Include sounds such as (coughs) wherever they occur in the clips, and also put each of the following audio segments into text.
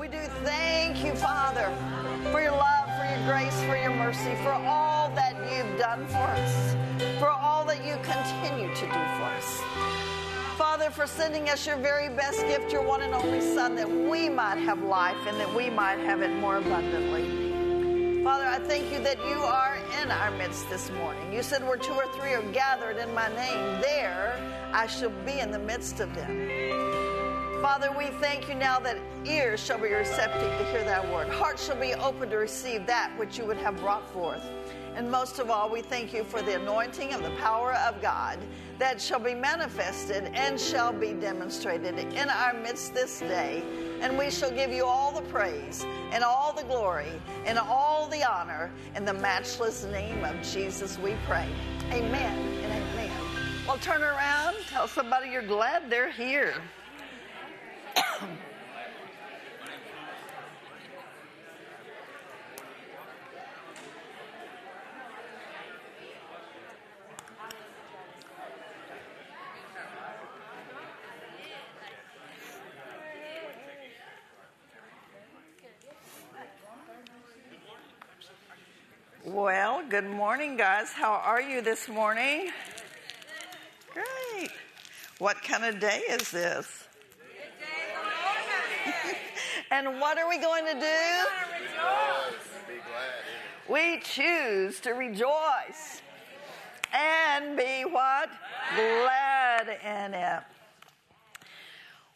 We do thank you, Father, for your love, for your grace, for your mercy, for all that you've done for us, for all that you continue to do for us. Father, for sending us your very best gift, your one and only Son, that we might have life and that we might have it more abundantly. Father, I thank you that you are in our midst this morning. You said where two or three are gathered in my name, there I shall be in the midst of them. Father, we thank you now that ears shall be receptive to hear that word, hearts shall be open to receive that which you would have brought forth. And most of all, we thank you for the anointing of the power of God that shall be manifested and shall be demonstrated in our midst this day. And we shall give you all the praise and all the glory and all the honor in the matchless name of Jesus, we pray. Amen and amen. Well, turn around, tell somebody you're glad they're here. Well, good morning, guys. How are you this morning? Great. What kind of day is this? And what are we going to do? We choose to rejoice and be what? Glad in it.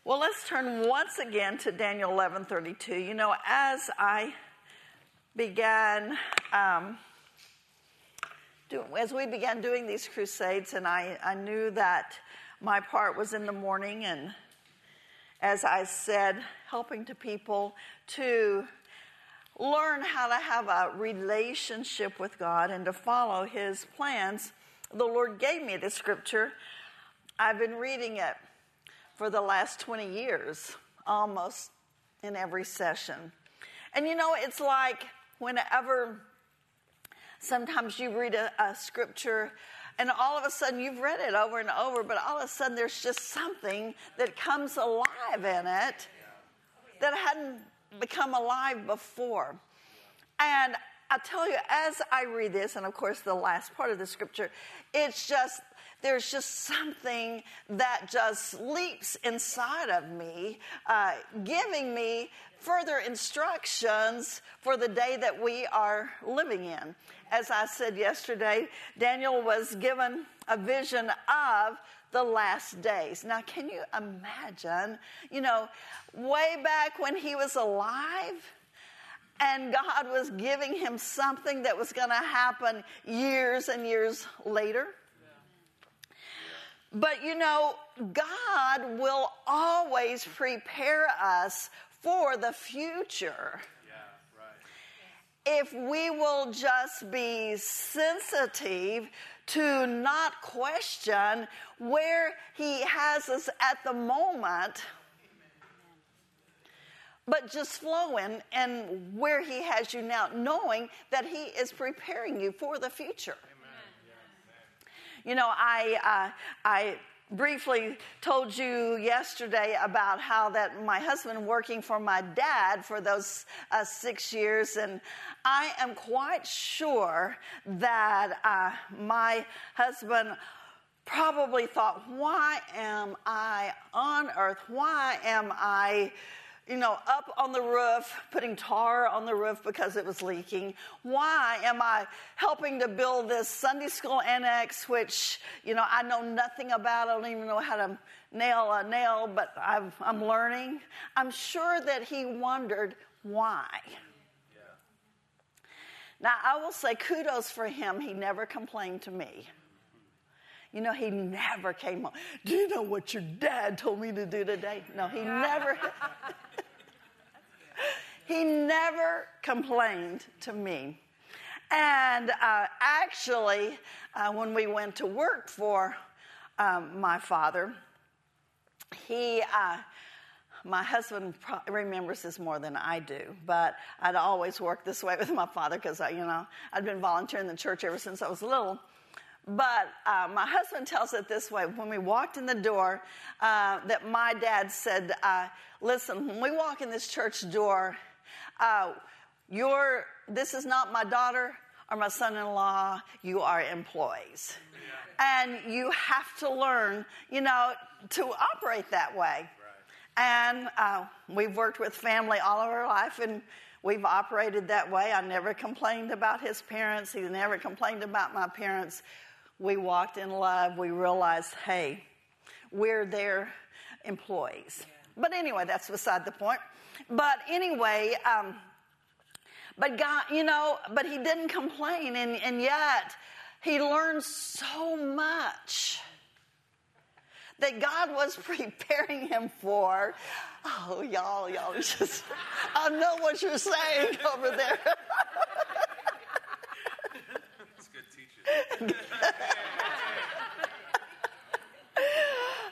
Well, let's turn once again to Daniel 11:32. You know, as I began um, do, as we began doing these crusades, and I, I knew that my part was in the morning, and as I said, helping to people to learn how to have a relationship with God and to follow His plans, the Lord gave me the scripture. I've been reading it for the last 20 years, almost in every session. And you know, it's like whenever sometimes you read a, a, scripture and all of a sudden you've read it over and over, but all of a sudden there's just something that comes alive in it that hadn't become alive before. And I tell you, as I read this, and of course the last part of the scripture, it's just there's just something that just leaps inside of me, uh, giving me further instructions for the day that we are living in. As I said yesterday, Daniel was given a vision of the last days. Now, can you imagine, you know, way back when he was alive? and God was giving him something that was going to happen years and years later. But you know, God will always prepare us for the future. Yeah, right. If we will just be sensitive to not question where He has us at the moment, but just flowing and where He has you now, knowing that He is preparing you for the future. You know, I, uh, I briefly told you yesterday about how that my husband working for my dad for those uh, six years and i am quite sure that uh, my husband probably thought why am i on earth why am i you know, up on the roof, putting tar on the roof because it was leaking? Why am I helping to build this Sunday school annex, which, you know, I know nothing about? I don't even know how to nail a nail, but i am learning. I'm sure that he wondered why. Now, I will say kudos for him. He never complained to me. You know, he never came on. Do you know what your dad told me to do today? No, he never. (laughs) he never complained to me. And uh, actually, uh, when we went to work for um, my father, he, uh, my husband remembers this more than I do, but I'd always worked this way with my father because, you know, I'd been volunteering in the church ever since I was little. But uh, my husband tells it this way when we walked in the door, uh, that my dad said, uh, Listen, when we walk in this church door, uh, you're, this is not my daughter or my son in law, you are employees. And you have to learn, you know, to operate that way. And uh, we've worked with family all of our life, and we've operated that way. I never complained about his parents, he never complained about my parents we walked in love, we realized, hey, we're their employees. But anyway, that's beside the point. But anyway, um, but God, you know, but he didn't complain, and, and yet he learned so much that God was (laughs) preparing him for. Oh, y'all, y'all (laughs) just, I know what you're saying over there. (laughs)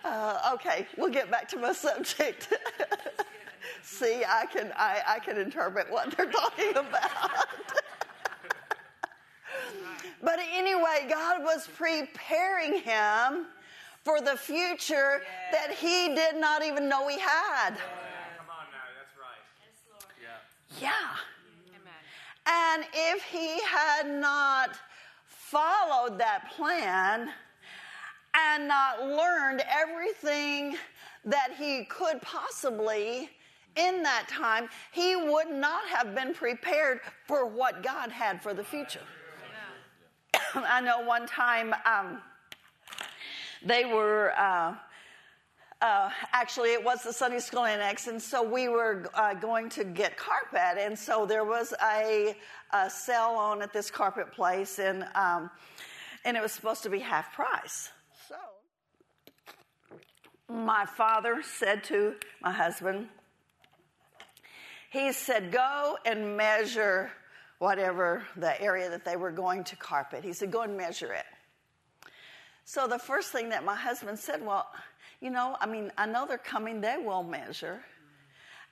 uh, okay, we'll get back to my subject. (laughs) See, I can I, I can interpret what they're talking about. (laughs) but anyway, God was preparing him for the future that he did not even know he had. Come on now, that's right. Yeah. Yeah. And if he had not followed that plan and not learned everything that he could possibly in that time, he would not have been prepared for what God had for the future. (coughs) I know one time um, they were. Uh, uh, actually, it was the Sunday School Annex, and so we were uh, going to get carpet, and so there was a, a sale on at this carpet place, and um, and it was supposed to be half price. So my father said to my husband, he said, "Go and measure whatever the area that they were going to carpet." He said, "Go and measure it." So the first thing that my husband said, well you know, I mean, I know they're coming, they will measure.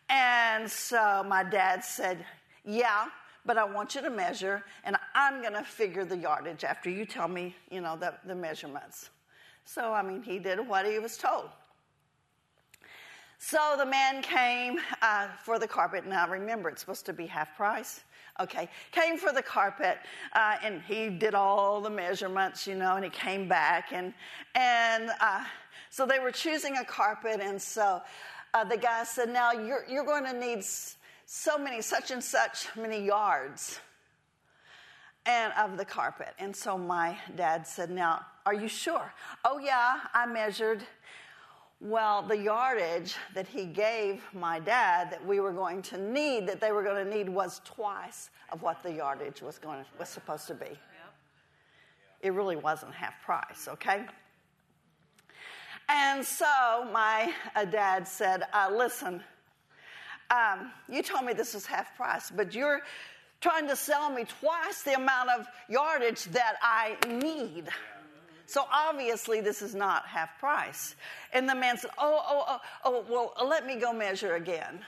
And so my dad said, Yeah, but I want you to measure, and I'm going to figure the yardage after you tell me, you know, the, the measurements. So, I mean, he did what he was told. So the man came uh, for the carpet. Now, remember, it's supposed to be half price. Okay, came for the carpet, uh, and he did all the measurements, you know, and he came back, and and uh, so they were choosing a carpet, and so uh, the guy said, Now you're, you're going to need so many, such and such many yards and of the carpet. And so my dad said, Now, are you sure? Oh, yeah, I measured. Well, the yardage that he gave my dad that we were going to need, that they were going to need, was twice of what the yardage was going to, was supposed to be. It really wasn't half price, okay? And so my uh, dad said, uh, Listen, um, you told me this was half price, but you're trying to sell me twice the amount of yardage that I need. So obviously, this is not half price. And the man said, Oh, oh, oh, oh, well, let me go measure again.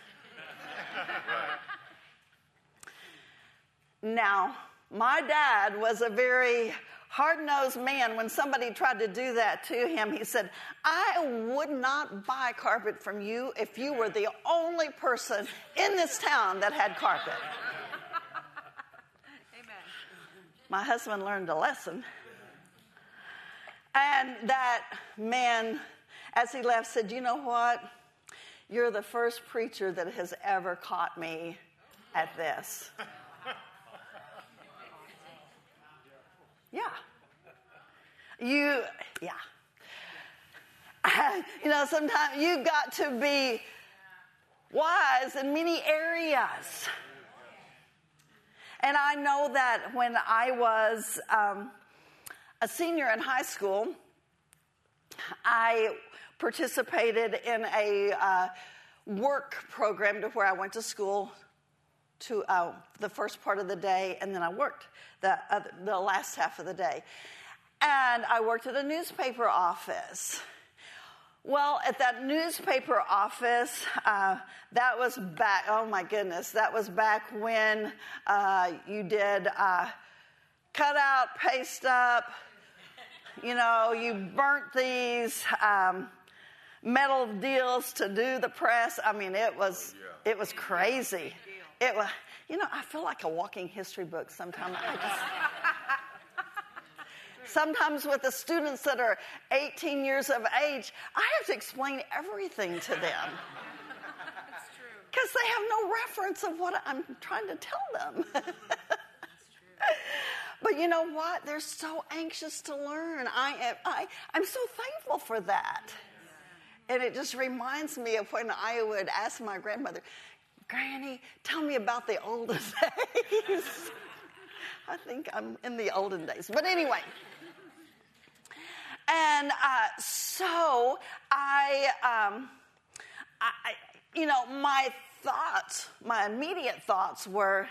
(laughs) now, my dad was a very hard nosed man, when somebody tried to do that to him, he said, I would not buy carpet from you if you were the only person in this town that had carpet. (laughs) Amen. My husband learned a lesson. And that man, as he left, said, You know what? You're the first preacher that has ever caught me at this. Yeah. You, yeah. (laughs) you know, sometimes you've got to be wise in many areas. And I know that when I was um, a senior in high school, I participated in a uh, work program to where I went to school to uh, the first part of the day, and then I worked the, the last half of the day. And I worked at a newspaper office. Well, at that newspaper office, uh, that was back, oh my goodness, that was back when uh, you did uh, cut out, paste up, You know, you burnt these um, metal deals to do the press. I mean, it was it was crazy. It was, you know, I feel like a walking history book sometimes. I just. (laughs) Sometimes with the students that are 18 years of age, I have to explain everything to them. (laughs) Because they have no reference of what I'm trying to tell them. (laughs) but you know what? They're so anxious to learn. I am, I, I'm so thankful for that. And it just reminds me of when I would ask my grandmother, Granny, tell me about the olden (laughs) days. I think I'm in the olden days. But anyway. And uh, so I, um, I, you know, my thoughts, my immediate thoughts were,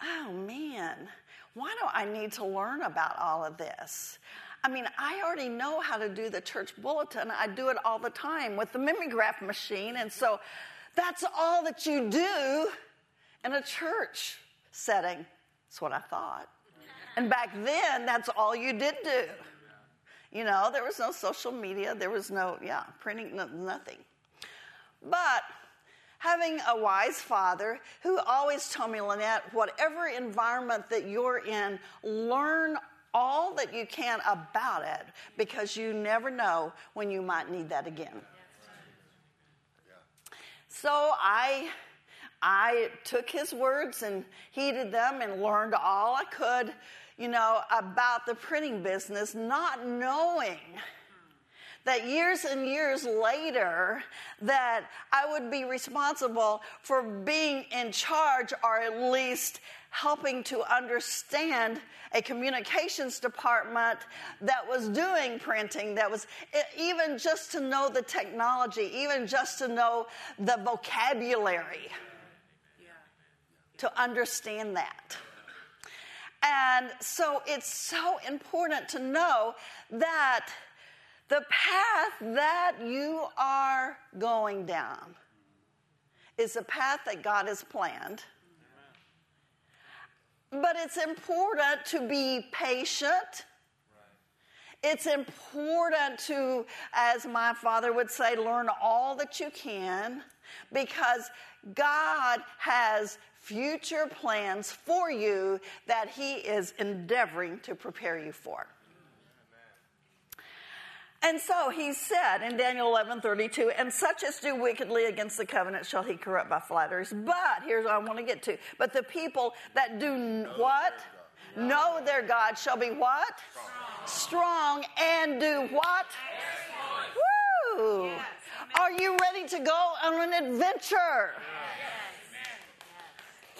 oh man, why do I need to learn about all of this? I mean, I already know how to do the church bulletin. I do it all the time with the mimeograph machine. And so that's all that you do in a church setting. That's what I thought. And back then, that's all you did do. You know, there was no social media, there was no, yeah, printing, no, nothing. But having a wise father who always told me, Lynette, whatever environment that you're in, learn all that you can about it because you never know when you might need that again. So I I took his words and heeded them and learned all I could, you know, about the printing business, not knowing that years and years later that I would be responsible for being in charge or at least helping to understand a communications department that was doing printing, that was even just to know the technology, even just to know the vocabulary, to understand that. And so it's so important to know that the path that you are going down is a path that God has planned. But it's important to be patient. It's important to, as my father would say, learn all that you can because God has future plans for you that He is endeavoring to prepare you for. And so he said in Daniel 11 32, and such as do wickedly against the covenant shall he corrupt by flatteries. But here's what I want to get to. But the people that do know what? Their know their God shall be what? Strong, Strong and do what? Woo! Yes. Are you ready to go on an adventure?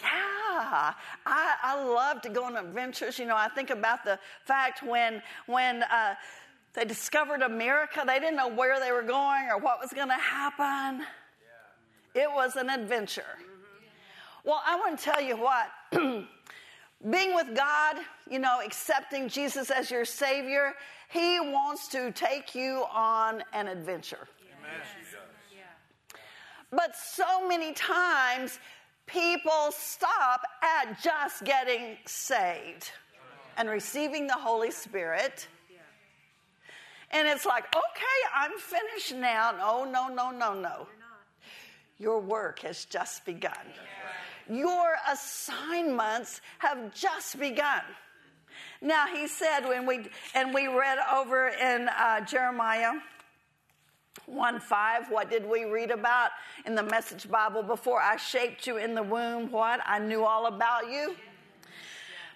Yeah, I, I love to go on adventures. You know, I think about the fact when when uh, they discovered America. They didn't know where they were going or what was going to happen. Yeah. It was an adventure. Mm-hmm. Well, I want to tell you what. (clears throat) Being with God, you know, accepting Jesus as your Savior, He wants to take you on an adventure. But so many times, people stop at just getting saved and receiving the Holy Spirit and it's like, okay, I'm finished now. No, no, no, no, no. Your work has just begun. Your assignments have just begun. Now, he said when we, and we read over in uh, Jeremiah 1 5, what did we read about in the Message Bible? Before I shaped you in the womb, what? I knew all about you.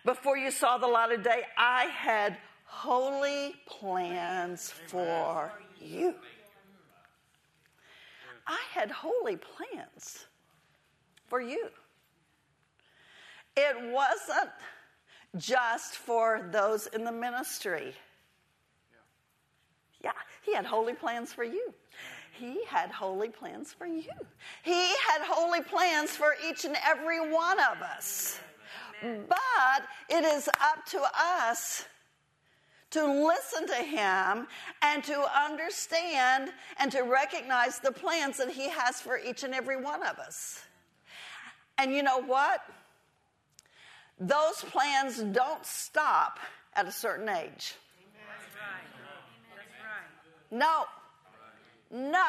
Before you saw the light of day, I had holy plans for you. I had holy plans for you. It wasn't just for those in the ministry. Yeah, he had holy plans for you. He had holy plans for you. He had holy plans for each and every one of us. But it is up to us to listen to Him and to understand and to recognize the plans that He has for each and every one of us. And you know what? Those plans don't stop at a certain age. No. No.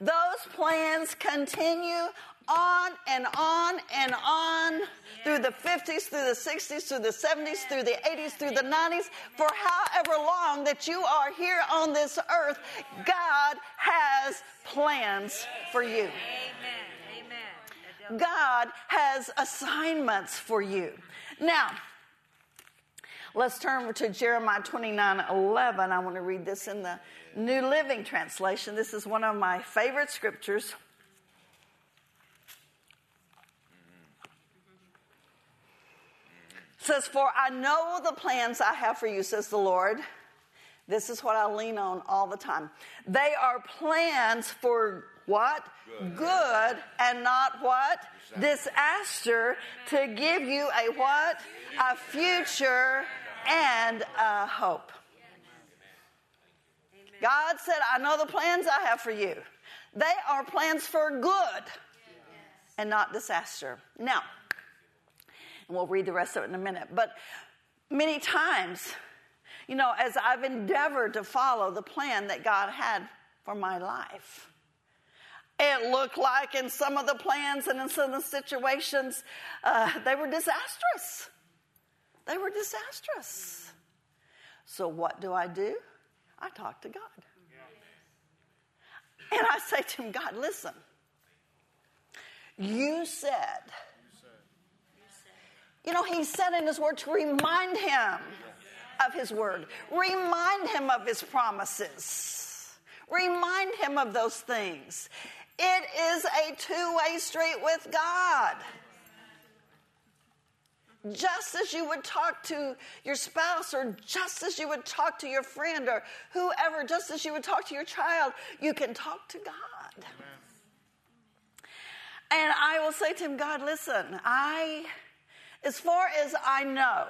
Those plans continue on and on and on through the 50s, through the 60s, through the 70s, through the 80s, through the 90s, for however long that you are here on this earth, God has plans for you. Amen. God has assignments for you. Now, let's turn to Jeremiah 29 11. I want to read this in the New Living Translation. This is one of my favorite scriptures. says, For I know the plans I have for you, says the Lord. This is what I lean on all the time. They are plans for what? Good, Good and not what? Disaster. Disaster to give you a what? A future and a hope. God said, I know the plans I have for you. They are plans for good and not disaster. Now, and we'll read the rest of it in a minute. But many times, you know, as I've endeavored to follow the plan that God had for my life, it looked like in some of the plans and in some of the situations, uh, they were disastrous. They were disastrous. So, what do I do? I talk to God. And I say to him, God, listen, you said you know, he said in his word to remind him of his word, remind him of his promises, remind him of those things. It is a two way street with God. Just as you would talk to your spouse, or just as you would talk to your friend, or whoever, just as you would talk to your child, you can talk to God. Amen. And I will say to him, God, listen, I as far as I know,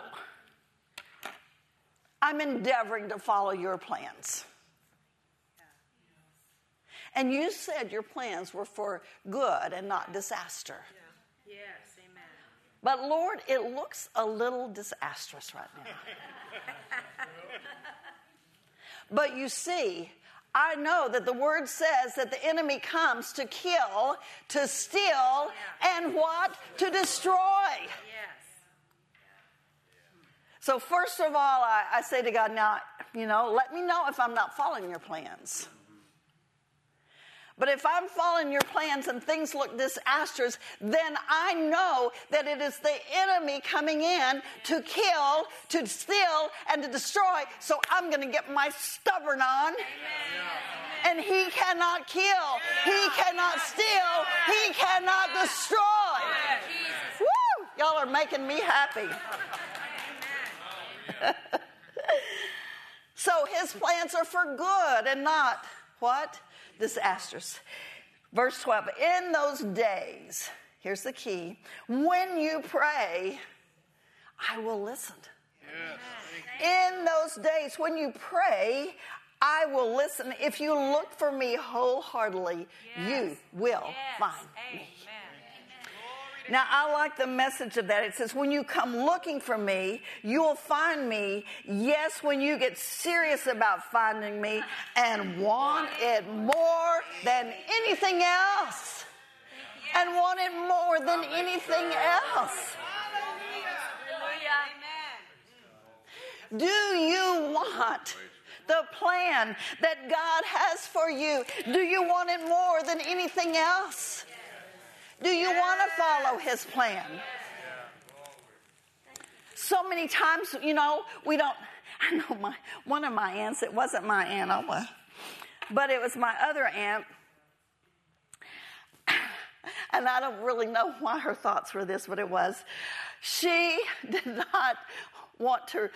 I'm endeavoring to follow your plans. And you said your plans were for good and not disaster. Yeah. Yes. But Lord, it looks a little disastrous right now. (laughs) but you see, I know that the word says that the enemy comes to kill, to steal, and what? To destroy. So, first of all, I, I say to God, now, you know, let me know if I'm not following your plans. But if I'm following your plans and things look disastrous, then I know that it is the enemy coming in to kill, to steal, and to destroy. So I'm going to get my stubborn on. And he cannot kill, he cannot steal, he cannot destroy. Woo! Y'all are making me happy. (laughs) so his plans are for good and not what? Disastrous. Verse 12 In those days, here's the key when you pray, I will listen. Yes. In those days, when you pray, I will listen. If you look for me wholeheartedly, yes. you will yes. find Amen. me. Now, I like the message of that. It says, when you come looking for me, you'll find me. Yes, when you get serious about finding me and want it more than anything else. And want it more than anything else. Do you want the plan that God has for you? Do you want it more than anything else? Do you want to follow his plan? So many times, you know, we don't. I know my one of my aunts. It wasn't my aunt, Alma, but it was my other aunt. And I don't really know why her thoughts were this, but it was. She (laughs) did not want to.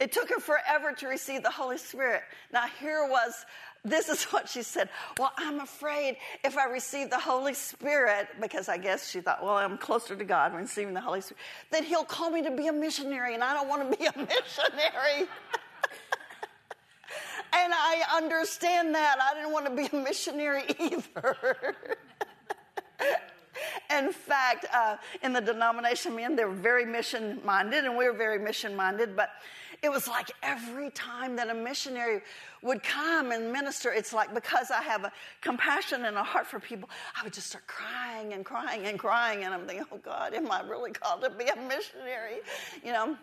It took her forever to receive the Holy Spirit. Now here was this is (laughs) what she said. Well, I'm afraid if I receive the Holy Spirit, because I guess she thought, well, I'm closer to God when receiving the Holy Spirit, that He'll call me to be a missionary, and I don't want to be a (laughs) missionary. (laughs) and I understand that. I didn't want to be a missionary either. in fact, uh, in the denomination, men, they were very mission minded, and we were very mission minded, but it was like every time that a missionary would come and minister, it's like because I have a compassion and a heart for people, I would just start crying and crying and crying. And I'm thinking, oh God, am I really called to be a missionary? You know?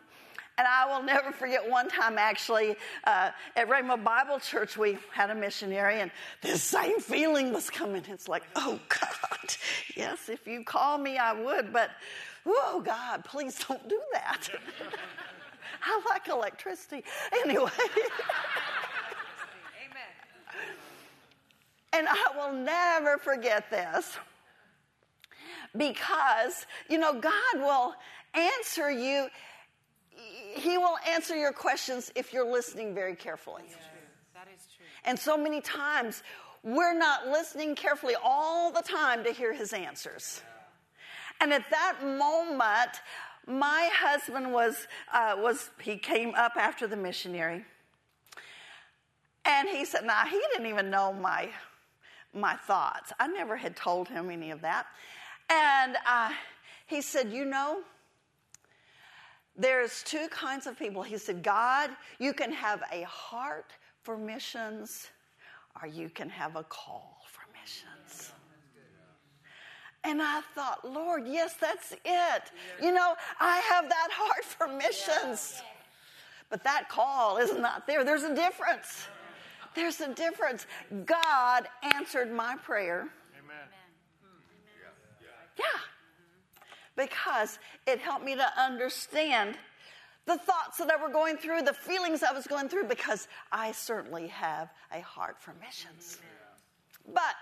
And I will never forget one time actually uh, at Rainbow Bible Church, we had a missionary, and this same feeling was coming. It's like, oh (laughs) God, yes, if you call me, I would, but oh God, please don't do that. (laughs) I like electricity. Anyway. Amen. And I will never forget this because, you know, God will answer you. He will answer your questions if you're listening very carefully. Yes, that is true. And so many times, we're not listening carefully all the time to hear his answers. And at that moment, my husband was, uh, was he came up after the missionary. And he said, now he didn't even know my, my thoughts. I never had told him any of that. And uh, he said, you know, there's two kinds of people. He said, God, you can have a heart for missions, or you can have a call. And I thought, Lord, yes, that's it. You know, I have that heart for missions. But that call is not there. There's a difference. There's a difference. God answered my prayer. Amen. Yeah. Because it helped me to understand the thoughts that I were going through, the feelings I was going through, because I certainly have a heart for missions. But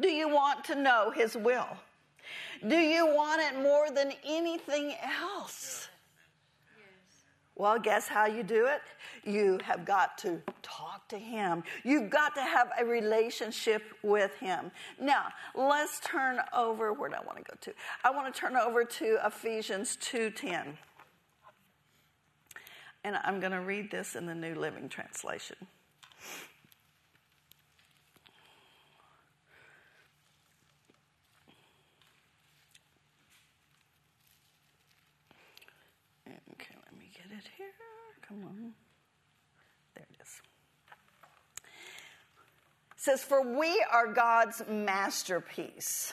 do you want to know His will? Do you want it more than anything else? Well, guess how you do it? You have got to talk to Him. You've got to have a relationship with Him. Now, let's turn over. Where do I want to go to? I want to turn over to Ephesians 2:10. And I'm going to read this in the New Living Translation. Okay, let me get it here. Come on. There it is. It says, For we are God's masterpiece.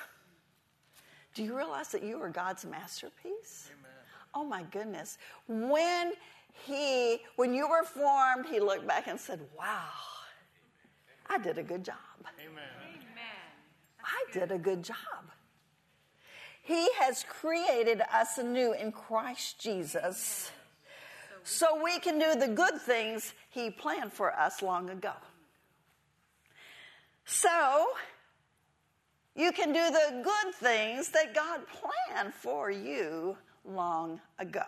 Do you realize that you are God's masterpiece? Amen. Oh my goodness. When he, when you were formed, he looked back and said, Wow, I did a good job. Amen. Amen. I did a good job. He has created us anew in Christ Jesus so we can do the good things He planned for us long ago. So you can do the good things that God planned for you long ago.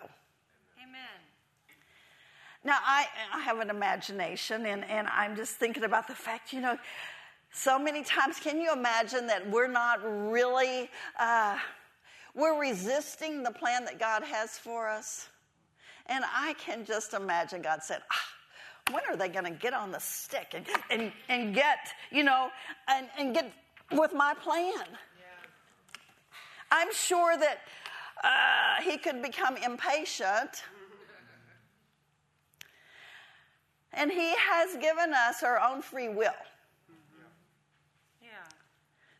Amen. Now, I, I have an imagination, and, and I'm just thinking about the fact, you know, so many times, can you imagine that we're not really, uh, we're resisting the plan that God has for us? And I can just imagine God said, ah, when are they going to get on the stick and, and, and get, you know, and, and get with my plan? I'm sure that uh, he could become impatient. And he has given us our own free will. Yeah.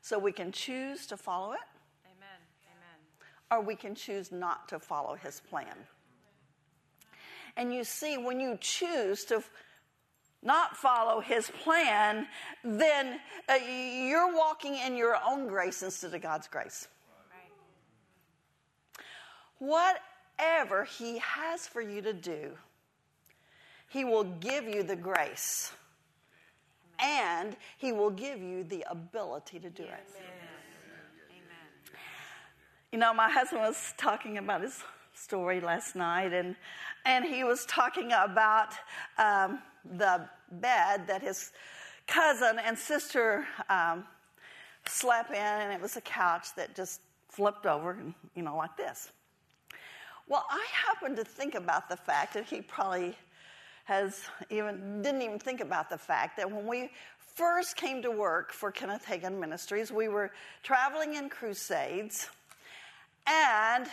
So we can choose to follow it, Amen. Amen. or we can choose not to follow his plan. And you see, when you choose to not follow his plan, then uh, you're walking in your own grace instead of God's grace. Right. Whatever he has for you to do, he will give you the grace and he will give you the ability to do it. Amen. You know, my husband was talking about his story last night, and and he was talking about um, the bed that his cousin and sister um, slept in, and it was a couch that just flipped over, and you know, like this. Well, I happened to think about the fact that he probably has even didn't even think about the fact that when we first came to work for Kenneth Hagin Ministries, we were traveling in crusades, and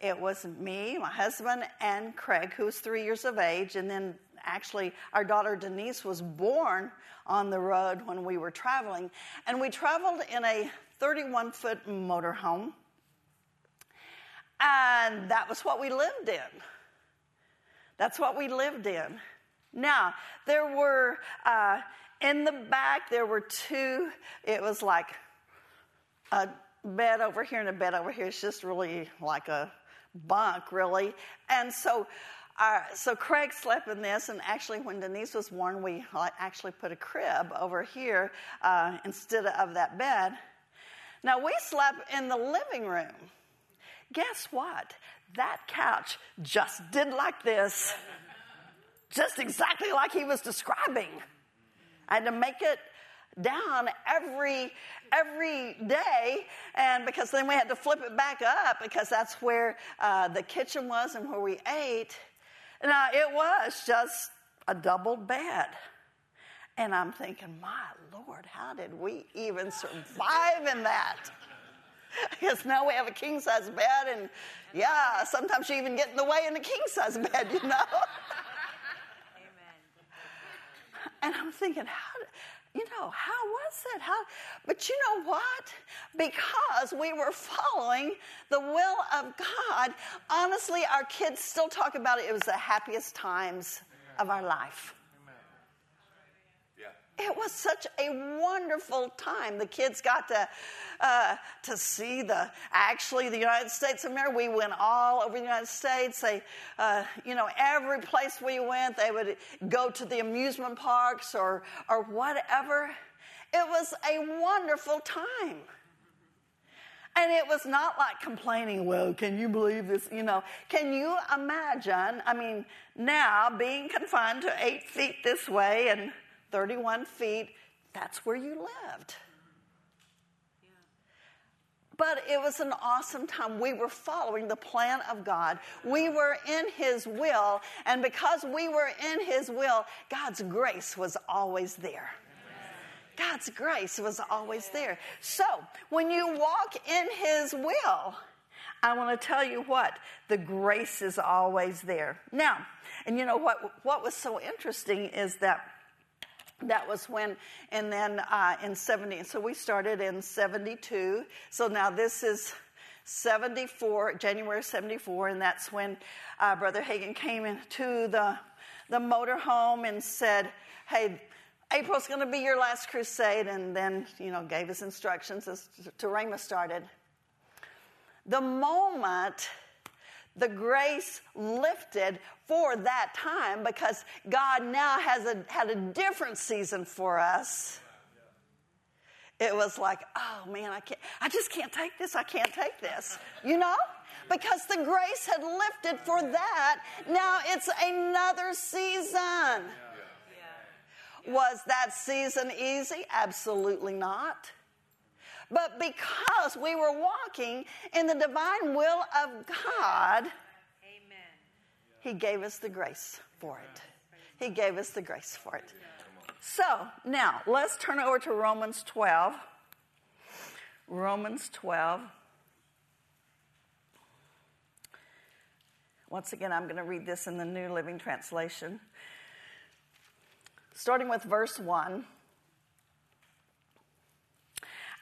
it was me, my husband, and Craig, who was three years of age. And then actually, our daughter Denise was born on the road when we were traveling. And we traveled in a 31 foot motorhome. And that was what we lived in. That's what we lived in. Now, there were, uh, in the back, there were two, it was like a bed over here and a bed over here. It's just really like a bunk, really. And so, uh, so Craig slept in this, and actually, when Denise was born, we actually put a crib over here uh, instead of that bed. Now, we slept in the living room. Guess what? That couch just did like this, (laughs) just exactly like he was describing. I had to make it down every every day. And because then we had to flip it back up because that's where uh, the kitchen was and where we ate. Now it was just a double bed. And i'm thinking my lord how did we even survive in that? (laughs) Because now we have a king size bed and yeah sometimes you even get in the way in the king size bed you know? (laughs) And i'm thinking how you know, how was it? How? But you know what? Because we were following the will of God, honestly, our kids still talk about it. It was the happiest times of our life. It was such a wonderful time. The kids got to uh, to see the actually the United States of America. We went all over the United States. They, uh, you know, every place we went, they would go to the amusement parks or or whatever. It was a wonderful time. And it was not like complaining, well, can you believe this? You know, can you imagine? I mean, now being confined to eight feet this way and 31 feet, that's where you lived. But it was an awesome time. We were following the plan of God. We were in His will. And because we were in His will, God's grace was always there. God's grace was always there. So when you walk in His will, I want to tell you what, the grace is always there. Now, and you know what, what was so interesting is that that was when, and then uh, in 70, so we started in 72. So now this is 74, January 74, and that's when uh, Brother Hagin came into the, the motorhome and said, Hey, April's going to be your last crusade, and then, you know, gave us instructions as to Rhema started. The moment the grace lifted for that time because God now has a, had a different season for us. It was like, oh man, I can't, I just can't take this. I can't take this. You know? Because the grace had lifted for that. Now it's another season. Was that season easy? Absolutely not. But because we were walking in the divine will of God, Amen. He gave us the grace for it. He gave us the grace for it. So now let's turn over to Romans 12. Romans 12. Once again, I'm going to read this in the New Living Translation. Starting with verse 1.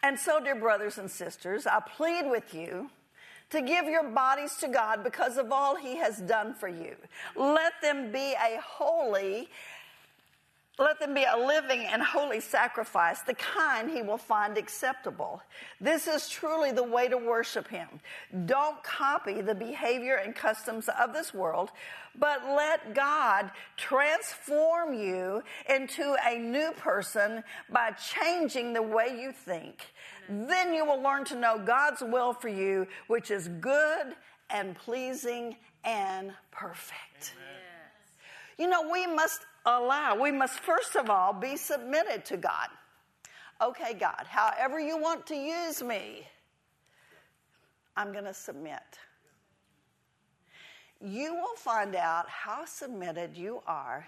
And so, dear brothers and sisters, I plead with you to give your bodies to God because of all He has done for you. Let them be a holy let them be a living and holy sacrifice, the kind he will find acceptable. This is truly the way to worship him. Don't copy the behavior and customs of this world, but let God transform you into a new person by changing the way you think. Then you will learn to know God's will for you, which is good and pleasing and perfect. Amen. You know, we must allow, we must first of all be submitted to God. Okay, God, however you want to use me, I'm going to submit. You will find out how submitted you are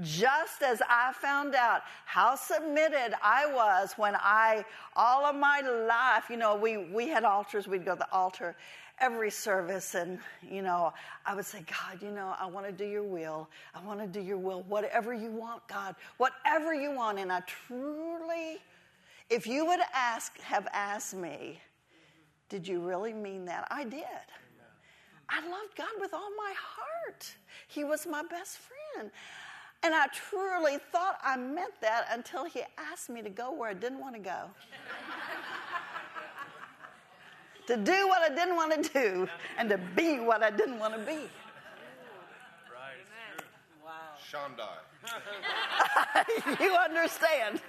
just as I found out how submitted I was when I, all of my life, you know, we, we had altars, we'd go to the altar every service, and, you know, I would say, God, you know, I want to do your will. I want to do your will. Whatever you want, God, whatever you want. And I truly, if you would ask, have asked me, did you really mean that? I did. I loved God with all my heart. He was my best friend. And I truly thought I meant that until he asked me to go where I didn't want to go. To do what I didn't want to do and to be what I didn't want to be. Right. Wow. Shandai. (laughs) you understand.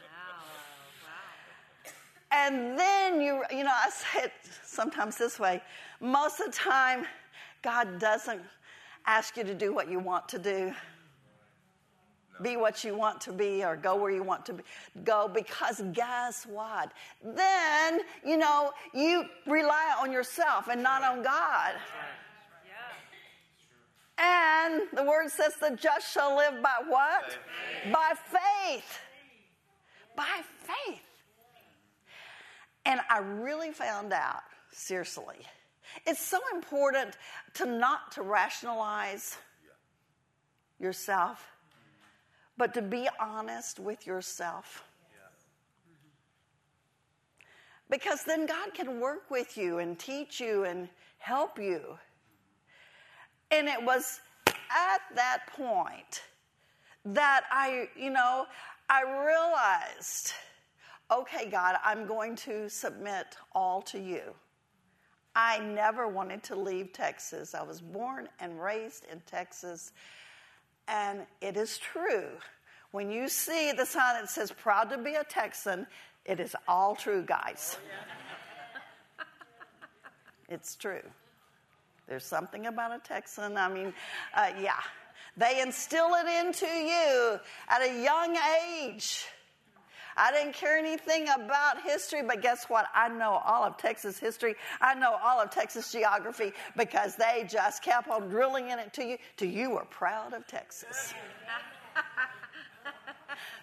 Wow. Wow. And then you, you know, I say it sometimes this way. Most of the time, God doesn't ask you to do what you want to do, be what you want to be, or go where you want to be, go. Because guess what? Then you know you rely on yourself and not on God. And the word says the just shall live by what? By faith. By faith. And I really found out, seriously, it's so important to not to rationalize yourself, but to be honest with yourself. Because then God can work with you and teach you and help you. And it was at that point that I, you know, I realized, okay, God, I'm going to submit all to you. I never wanted to leave Texas. I was born and raised in Texas. And it is true. When you see the sign that says proud to be a Texan, it is all true, guys. (laughs) it's true. There's something about a Texan. I mean, uh, yeah. They instill it into you at a young age. I didn't care anything about history, but guess what? I know all of Texas history. I know all of Texas geography because they just kept on drilling in it to you till you were proud of Texas. (laughs)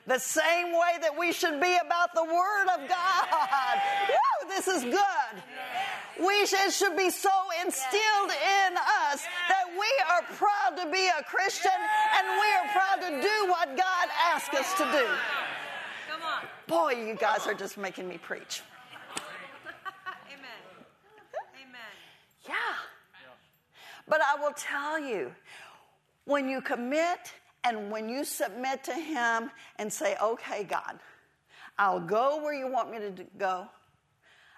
the same way that we should be about the Word of God. Woo, this is good. We should, should be so instilled in us that we are proud to be a Christian and we are proud to do what God asked us to do. Come on. Boy, you guys are just making me preach. (laughs) Amen. Amen. Yeah. But I will tell you, when you commit and when you submit to Him and say, okay, God, I'll go where you want me to go.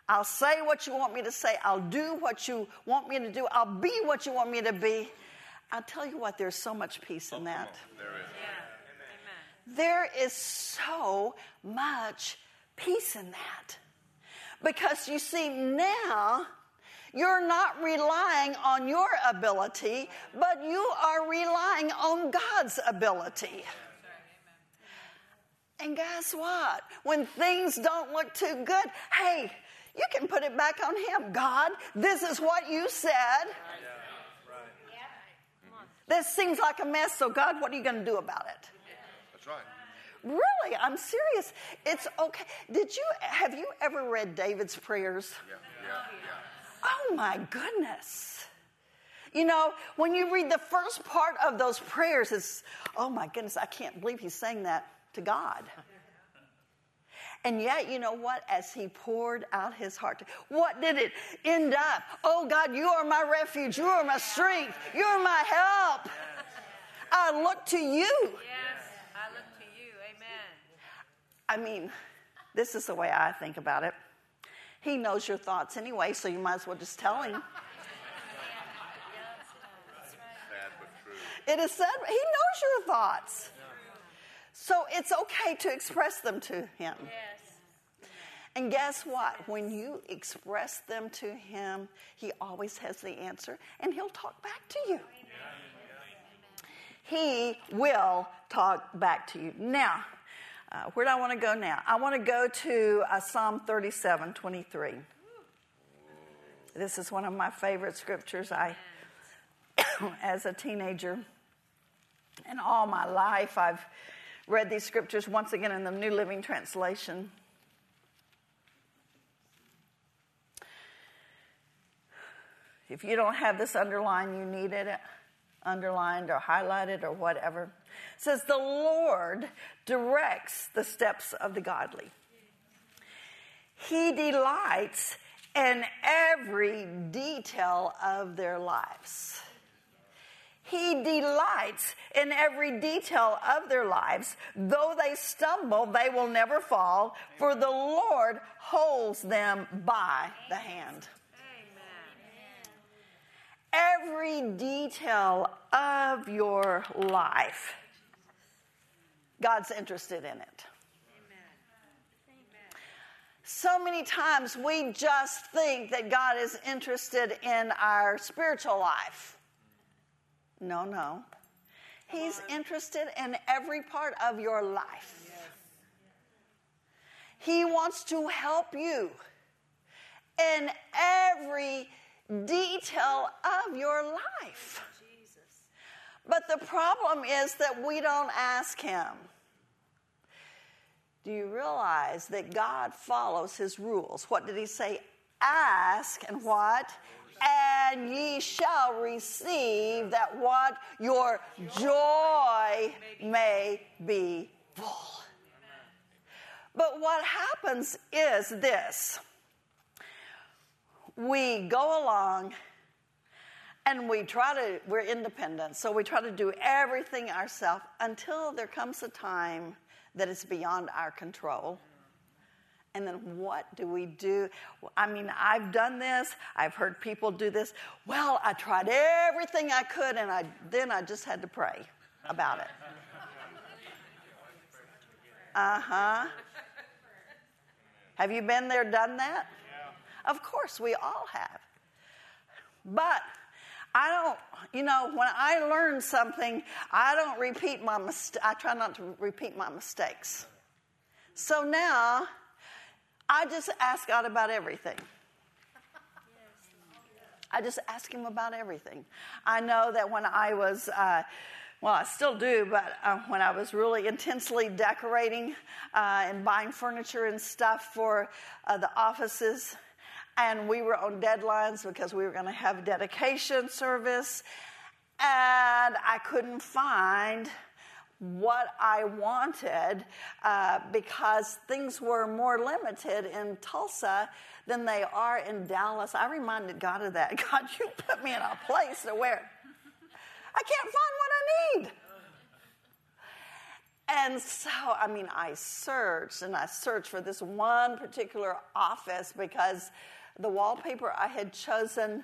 I'll say what you want me to say. I'll do what you want me to do. I'll be what you want me to be. I'll tell you what, there's so much peace in oh, that. There is. Yeah. Amen. There is so much peace in that. Because you see, now you're not relying on your ability, but you are relying on God's ability. And guess what? When things don't look too good, hey, you can put it back on Him. God, this is what you said. This seems like a mess, so God, what are you going to do about it? That's right. Really, I'm serious. It's okay. Did you have you ever read David's prayers? Yeah, yeah, yeah. Oh my goodness. You know, when you read the first part of those prayers, it's, oh my goodness, I can't believe he's saying that to God. And yet, you know what? As he poured out his heart, what did it end up? Oh God, you are my refuge. You are my strength. You are my help. I look to you. Yes. I look to you. Amen. I mean, this is the way I think about it. He knows your thoughts anyway, so you might as well just tell him. Sad but true. It is said, He knows your thoughts. So it's okay to express them to Him. Yes. And guess what? When you express them to Him, He always has the answer and He'll talk back to you. He will talk back to you. Now, uh, where do I want to go now? I want to go to uh, Psalm 37 23. This is one of my favorite scriptures. I, (coughs) as a teenager, And all my life, I've read these scriptures once again in the New Living Translation. If you don't have this underlined, you need it underlined or highlighted or whatever. It says, The Lord directs the steps of the godly. He delights in every detail of their lives. He delights in every detail of their lives. Though they stumble, they will never fall, for the Lord holds them by the hand. Every detail of your life, God's interested in it. So many times we just think that God is interested in our spiritual life. No, no. He's interested in every part of your life. He wants to help you in every detail of your life. But the problem is that we don't ask Him. Do you realize that God follows His rules? What did He say? Ask and what? And ye shall receive that what? Your joy may be full. But what happens is this we go along and we try to, we're independent, so we try to do everything ourselves until there comes a time that it's beyond our control. And then what do we do? I mean, I've done this. I've heard people do this. Well, I tried everything I could, and I, then I just had to pray about it. Uh huh. Have you been there, done that? Of course, we all have. But I don't, you know, when I learn something, I don't repeat my mistakes. I try not to repeat my mistakes. So now, I just ask God about everything. I just ask Him about everything. I know that when I was, uh, well, I still do, but uh, when I was really intensely decorating uh, and buying furniture and stuff for uh, the offices, and we were on deadlines because we were going to have dedication service, and I couldn't find what I wanted uh, because things were more limited in Tulsa than they are in Dallas. I reminded God of that. (laughs) God, you put me in a place where I can't find what I need. And so, I mean, I searched and I searched for this one particular office because the wallpaper I had chosen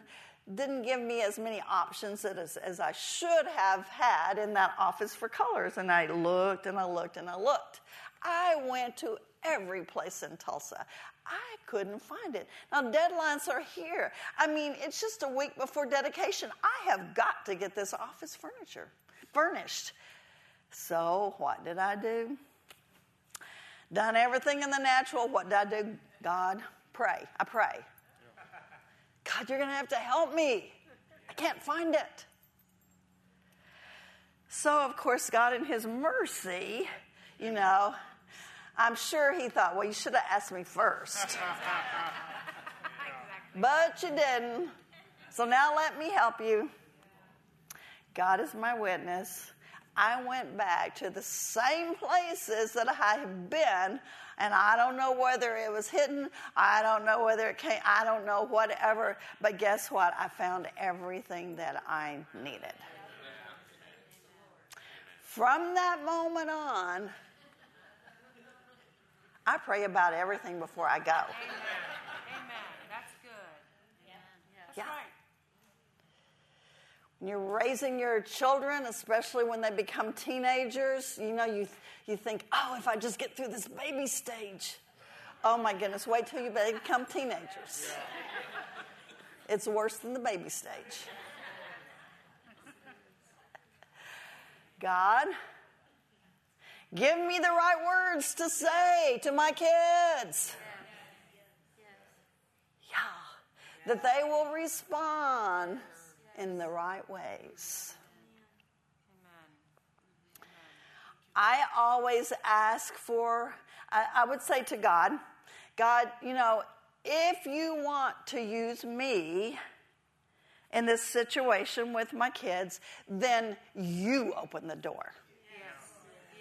didn't give me as many options as, as I should have had in that office for colors. And I looked and I looked and I looked. I went to every place in Tulsa. I couldn't find it. Now, deadlines are here. I mean, it's just a week before dedication. I have got to get this office furniture furnished. So, what did I do? Done everything in the natural. What did I do? God, pray. I pray. God, you're going to have to help me. I can't find it. So, of course, God, in His mercy, you know, I'm sure He thought, well, you should have asked me first. (laughs) but you didn't. So now let me help you. God is my witness. I went back to the same places that I had been and I don't know whether it was hidden. I don't know whether it came. I don't know whatever. But guess what? I found everything that I needed. From that moment on, I pray about everything before I go. Amen. Amen. That's good. Yeah. That's yeah. right. When you're raising your children, especially when they become teenagers, you know, you, you think, oh, if I just get through this baby stage. Oh my goodness, wait till you become teenagers. It's worse than the baby stage. God, give me the right words to say to my kids. Yeah, that they will respond in the right ways. I always ask for, I, would say to God, God, you know, if you want to use me in this situation with my kids, then you open the door. Yes.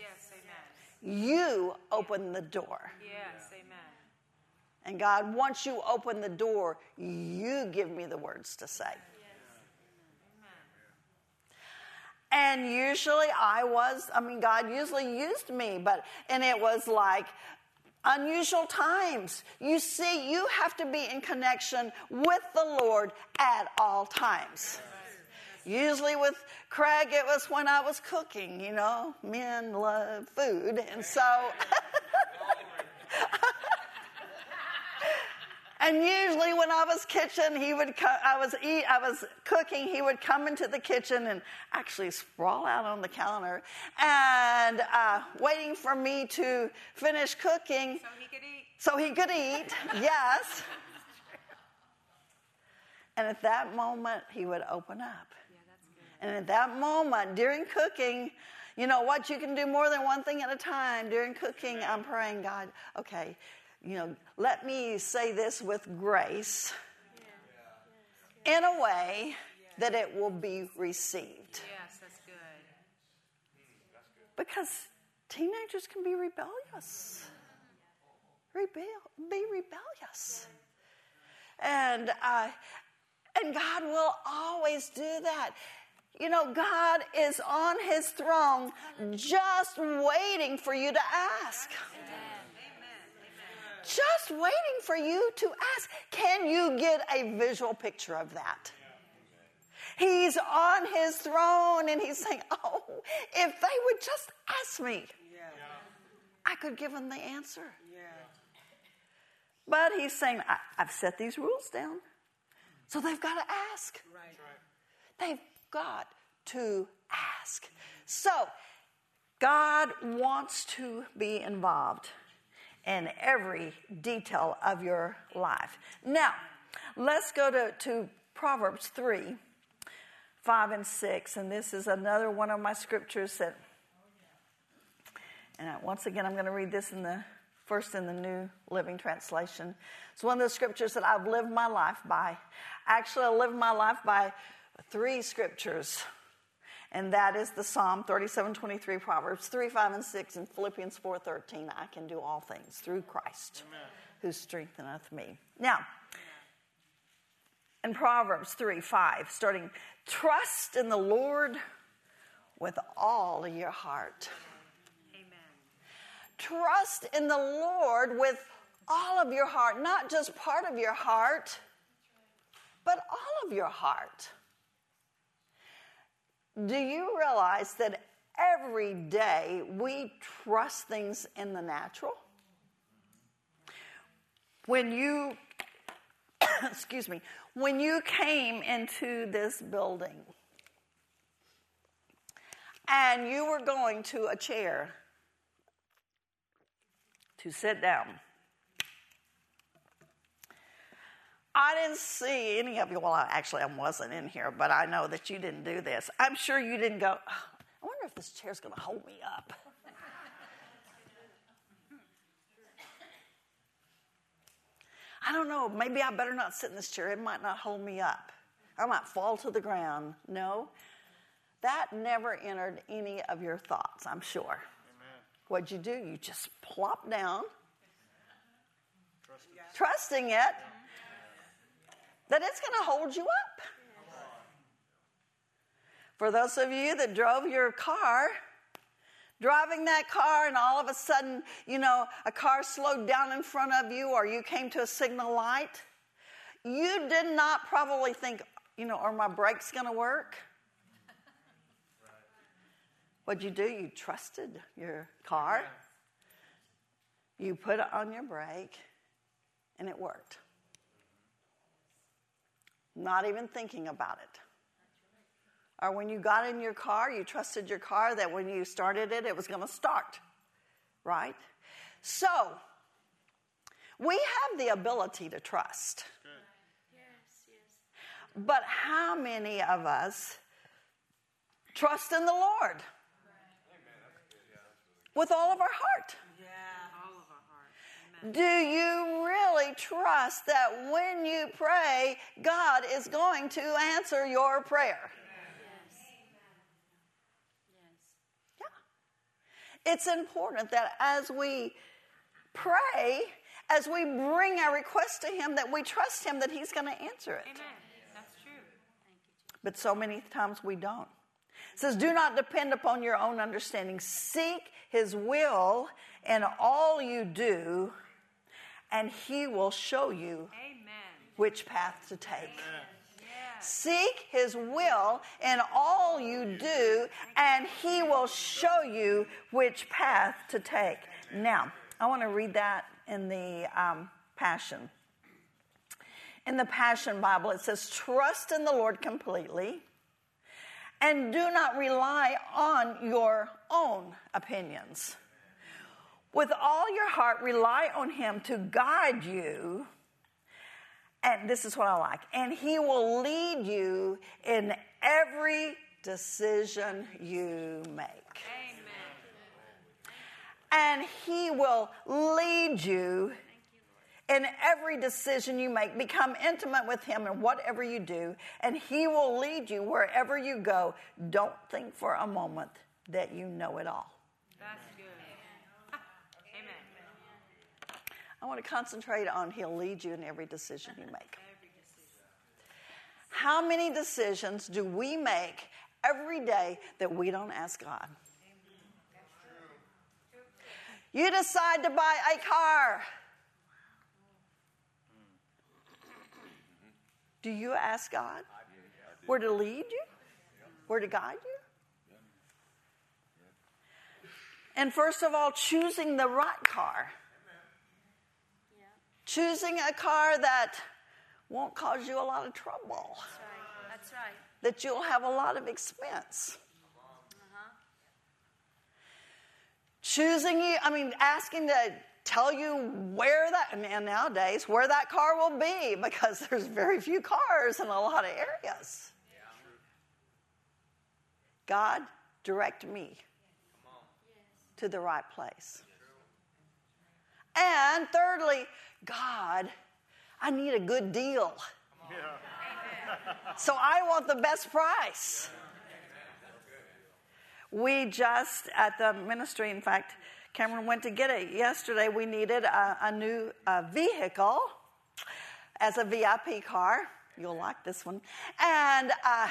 Yes. Amen. You open the door. Yes. Amen. And God, once you open the door, you give me the words to say. And usually I was, I mean, God usually used me, but, and it was like unusual times. You see, you have to be in connection with the Lord at all times. Usually with Craig, it was when I was cooking, you know, men love food. And so. (laughs) And usually, when I was kitchen, he would co- I was eat, I was cooking. He would come into the kitchen and actually sprawl out on the counter, and uh, waiting for me to finish cooking, So he could eat. so he could eat. (laughs) yes. And at that moment, he would open up. Yeah, that's good. And at that moment, during cooking, you know what? You can do more than one thing at a time. During cooking, I'm praying, God, okay, you know, let me say this with grace in a way that it will be received. Yes, that's good. Because teenagers can be rebellious. Rebel, be rebellious. And, uh, and God will always do that. You know, God is on his throne just waiting for you to ask. Just waiting for you to ask. Can you get a visual picture of that? He's on his throne and he's saying, Oh, if they would just ask me, I could give them the answer. But he's saying, I, have set these rules down. So they've got to ask. They've got to ask. So God wants to be involved in every detail of your life. Now, let's go to, to Proverbs 3 5 and 6. And this is another one of my scriptures that, and once again, I'm going to read this in the first in the New Living Translation. It's one of the scriptures that I've lived my life by. Actually, I lived my life by three scriptures and that is the Psalm 37, 23, Proverbs 3, 5, and 6, and Philippians 4, 13. I can do all things through Christ Amen. who strengtheneth me. Now, in Proverbs 3, 5, starting, trust in the Lord with all your heart. Amen. Trust in the Lord with all of your heart, not just part of your heart, but all of your heart. Do you realize that every day we trust things in the natural? When you, (coughs) excuse me, when you came into this building and you were going to a chair to sit down, I didn't see any of you. Well, actually, I wasn't in here, but I know that you didn't do this. I'm sure you didn't go, oh, I wonder if this chair's going to hold me up. I don't know. Maybe I better not sit in this chair. It might not hold me up. I might fall to the ground. No, that never entered any of your thoughts, I'm sure. Amen. What'd you do? You just plop down, trusting it that it's going to hold you up. For those of you that drove your car, driving that car and all of a sudden, you know, a car slowed down in front of you or you came to a signal light, you did not probably think, you know, are my brakes going to work? What'd you do? You trusted your car. You put it on your brake and it worked not even thinking about it. Or when you got in your car, you trusted your car that when you started it, it was going to start, right? So, we have the ability to trust. But how many of us trust in the Lord? with all of our heart. All of our heart. Amen. Do you really trust that when you pray, God is going to answer your prayer? Yeah. It's important that as we pray, as we bring our request to Him, that we trust Him that He's going to answer it. Amen. That's true. Thank you, But so many times we don't. It says, Do not depend upon your own understanding. Seek His will in all you do, and He will show you Amen. which path to take. Yes. Seek His will in all you do, and He will show you which path to take. Now, I want to read that in the um, Passion. In the Passion Bible, it says, Trust in the Lord completely and do not rely on your own opinions. With all your heart, rely on Him to guide you. And this is what I like. And He will lead you in every decision you make. Amen. And He will lead you in every decision you make. Become intimate with Him in whatever you do, and He will lead you wherever you go. Don't think for a moment that you know it all. That's good. Amen. I want to concentrate on He'll lead you in every decision you make. (laughs) How many decisions do we make every day that we don't ask God? You decide to buy a car. Do you ask God where to lead you? Where to guide you? And first of all, choosing the right car. Choosing a car that won't cause you a lot of trouble, That's right. That's right. that you'll have a lot of expense. Choosing you, I mean, asking to tell you where that, man, nowadays, where that car will be because there's very few cars in a lot of areas. God, direct me to the right place. And thirdly, God, I need a good deal. So I want the best price. We just, at the ministry, in fact, Cameron went to get it yesterday. We needed a, a new uh, vehicle as a VIP car. You'll like this one. And uh,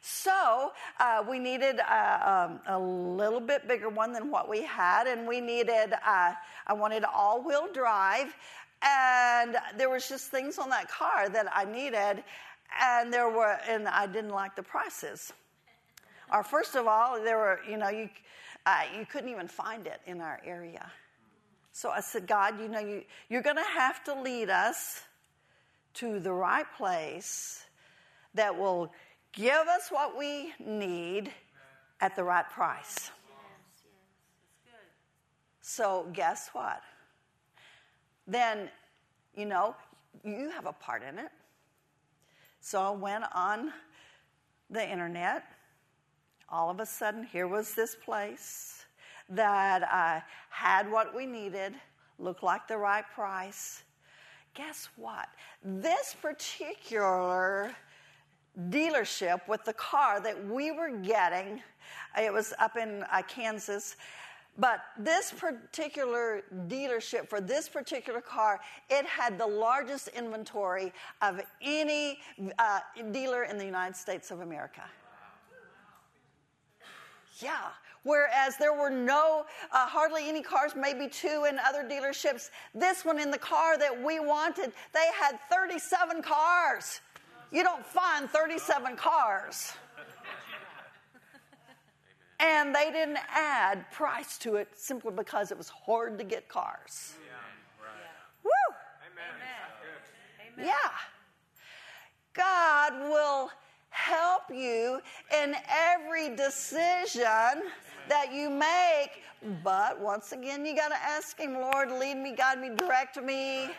so uh, we needed a, um, a little bit bigger one than what we had, and we needed, uh, I wanted all wheel drive. And there was just things on that car that I needed, and there were, and I didn't like the prices. Or first of all, there were, you know, you, uh, you couldn't even find it in our area. So I said, God, you know, you, you're going to have to lead us to the right place that will give us what we need at the right price. So guess what? Then, you know, you have a part in it. So I went on the internet. All of a sudden, here was this place that uh, had what we needed, looked like the right price. Guess what? This particular dealership with the car that we were getting, it was up in uh, Kansas. But this particular dealership for this particular car, it had the largest inventory of any uh, dealer in the United States of America. Yeah. Whereas there were no, uh, hardly any cars, maybe two in other dealerships. This one in the car that we wanted, they had 37 cars. You don't find 37 cars. And they didn't add price to it simply because it was hard to get cars. Woo! Amen. Yeah. God will help you in every decision that you make. But once again, you got to ask Him, Lord, lead me, guide me, direct me,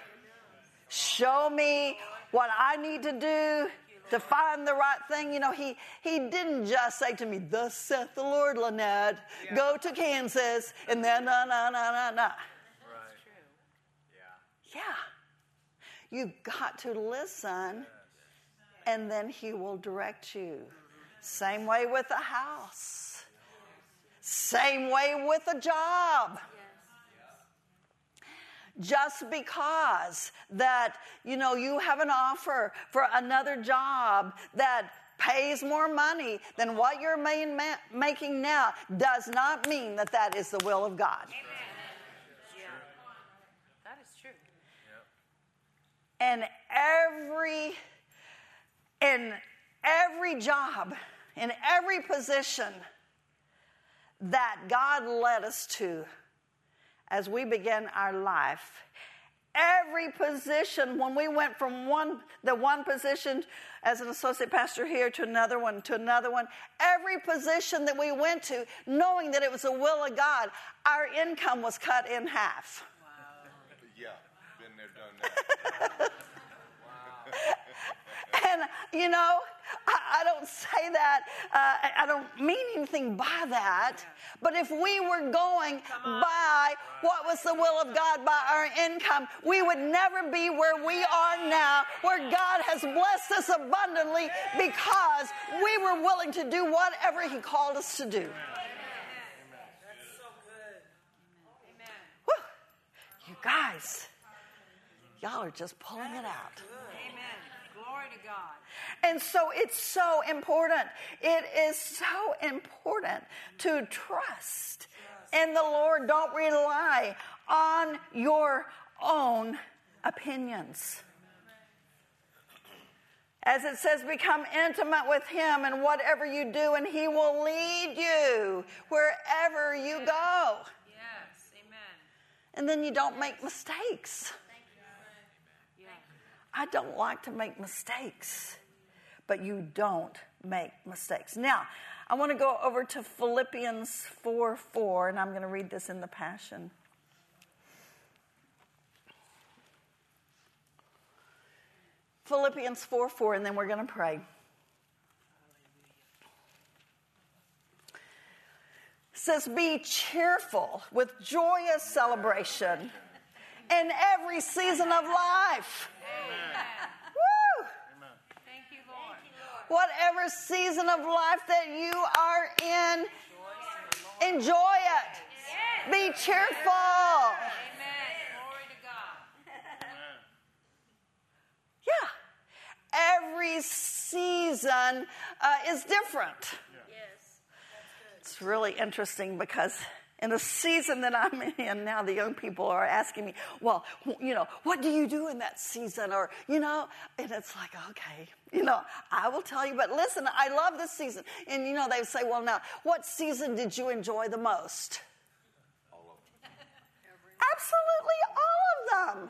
show me what I need to do to find the right thing. You know, he, he didn't just say to me, Thus saith the Lord, Lynette, Yeah. go to Kansas, and then, na, na, na, na, na. Right. Yeah. Yeah. You've got to listen, and then he will direct you. Same way with a house, same way with a job. Just because that you know you have an offer for another job that pays more money than what you're ma- making now does not mean that that is the will of God. Yeah. That is true. and every in every job in every position that god led us to as we begin our life every position when we went from one the one position as an associate pastor here to another one to another one every position that we went to knowing that it was the will of god our income was cut in half. Yeah, been there, done that. (laughs) And, you know, I, I don't say that, uh, I- don't mean anything by that. But if we were going by what was the will of God by our income, we would never be where we are now, where God has blessed us abundantly because we were willing to do whatever He called us to do. You guys, y'all are just pulling it out. Amen. Glory to God. And so it's so important. It is so important to trust in the Lord. Don't rely on your own opinions. As it says, become intimate with Him in whatever you do, and He will lead you wherever you go. Yes. Amen. And then you don't make mistakes. I don't like to make mistakes, but you don't make mistakes. Now, I want to go over to Philippians 4 4, and I'm going to read this in the Passion. Philippians 4 4, and then we're going to pray. says, Be cheerful with joyous celebration in every season of life. Woo! Thank you, Lord. Whatever season of life that you are in, enjoy it. Be cheerful. Amen. Glory to God. (laughs) Yeah. Every season uh, is different. Yes. It's really interesting because in the season that I'm in now, the young people are asking me, well, you know, what do you do in that season? Or, you know, and it's like, okay, you know, I will tell you, but listen, I love this season. And, you know, they say, well, now, what season did you enjoy the most? All of them. Absolutely all of them.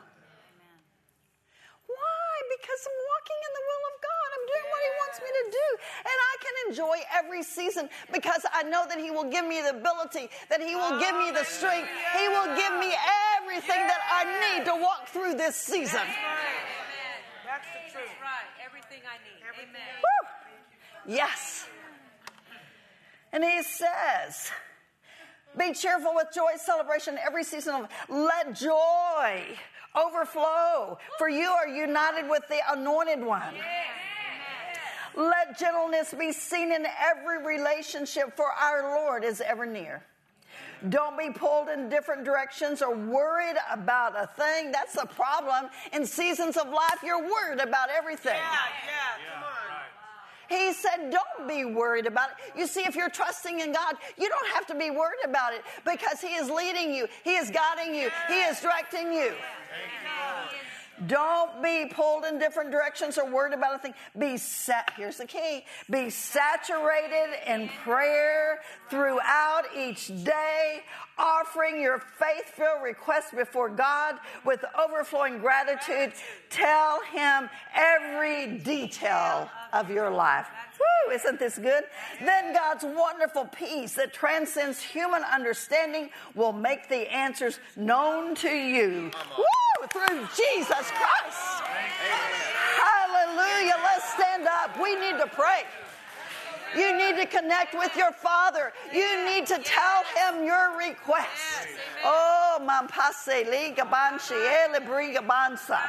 Why? Because I'm walking in the will of God. I'm doing what He wants me to do. And I can enjoy every season because I know that He will give me the ability, that He will give me the strength. He will give me everything that I need to walk through this season. Amen. That's the truth. That's right. Everything I need. Amen. Woo! Yes. And He says, be cheerful with joy, celebration every season of let joy overflow, for you are united with the anointed one. Let gentleness be seen in every relationship, for our Lord is ever near. Don't be pulled in different directions or worried about a thing. That's the problem. In seasons of life, you're worried about everything. He said, Don't be worried about it. You see, if you're trusting in God, you don't have to be worried about it because He is leading you, He is guiding you, He is directing you. Don't be pulled in different directions or worried about a thing. Be set, here's the key be saturated in prayer throughout each day, offering your faith filled request before God with overflowing gratitude. Tell Him every detail of your life. Woo, isn't this good? Then God's wonderful peace that transcends human understanding will make the answers known to you. Woo, through Jesus Christ. Hallelujah. Let's stand up. We need to pray. You need to connect with your Father. You need to tell Him your request. Oh, mampase liga banshi ele briga bansa.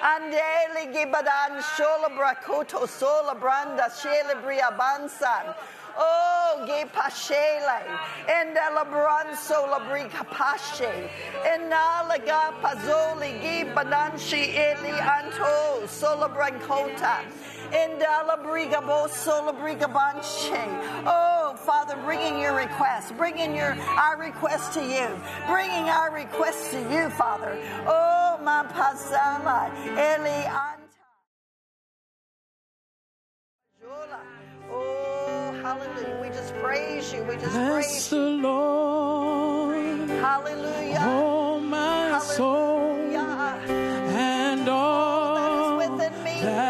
Andele gibadan shola brakoto sola branda shele bria bansan. Oh, ge pashele, and alabranso labrica pashe, and alaga pazoli ge bananshi anto sola. Oh, Father, bringing your request, bringing your our request to you, bringing our request to you, Father. Oh, my pasama, Eli. Oh, hallelujah. We just praise you. We just Bless praise you. the Lord. Hallelujah. Oh, my hallelujah. soul. And all, all that is within me.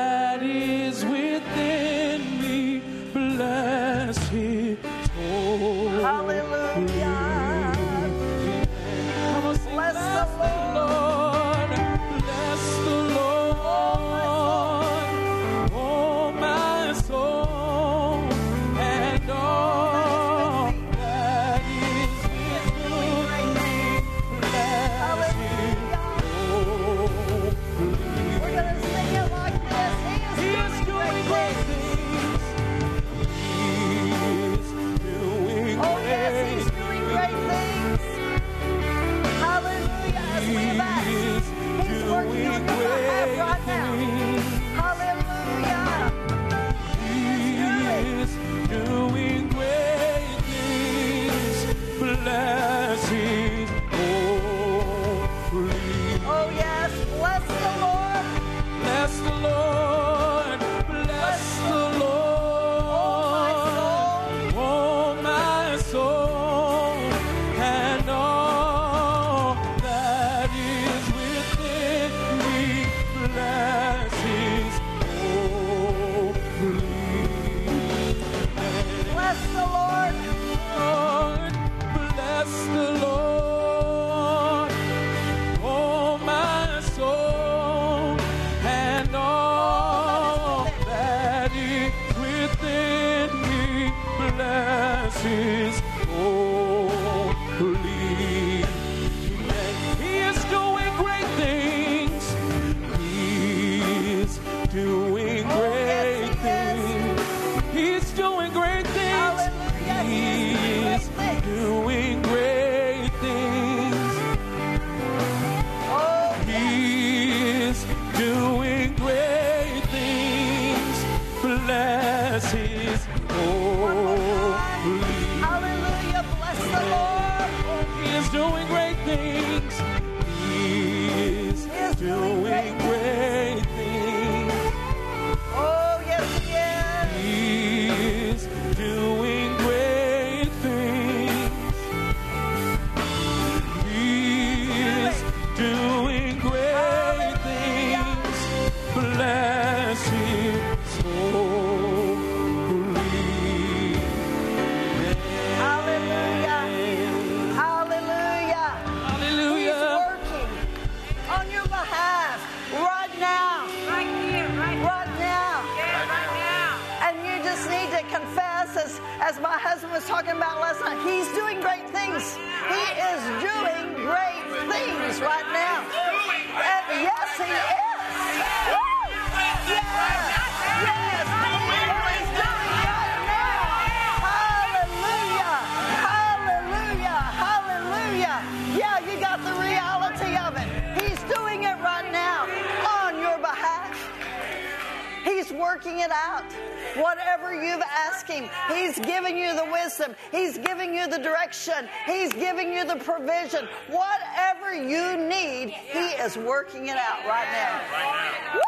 He's working it out right now. Right now.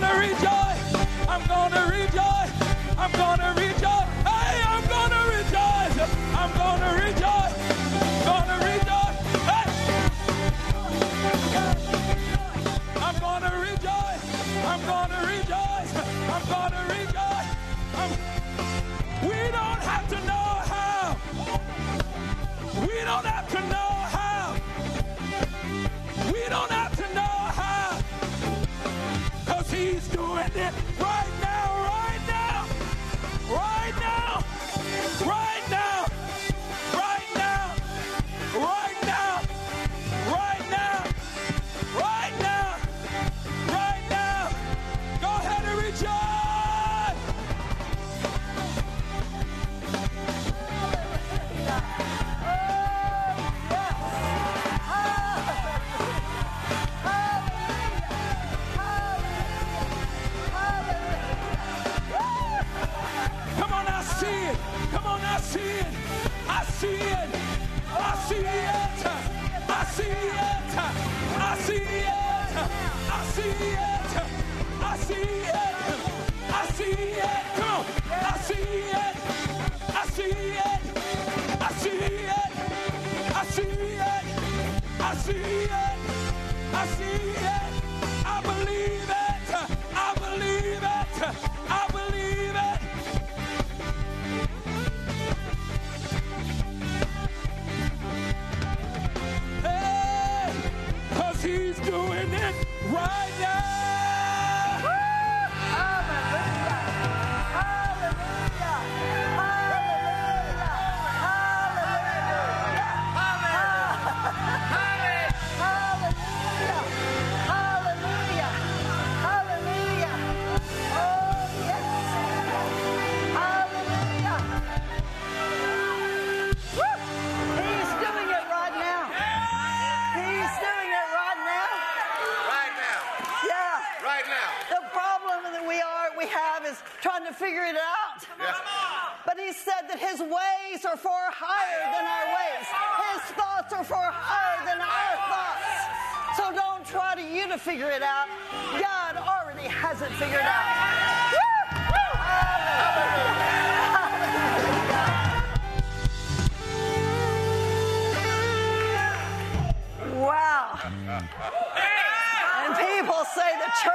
gonna rejoice. I'm gonna rejoice. I'm gonna rejoice. Hey, I'm gonna rejoice. I'm gonna rejoice. Gonna rejoice. Hey. I'm gonna rejoice. I'm gonna rejoice. I'm gonna rejoice.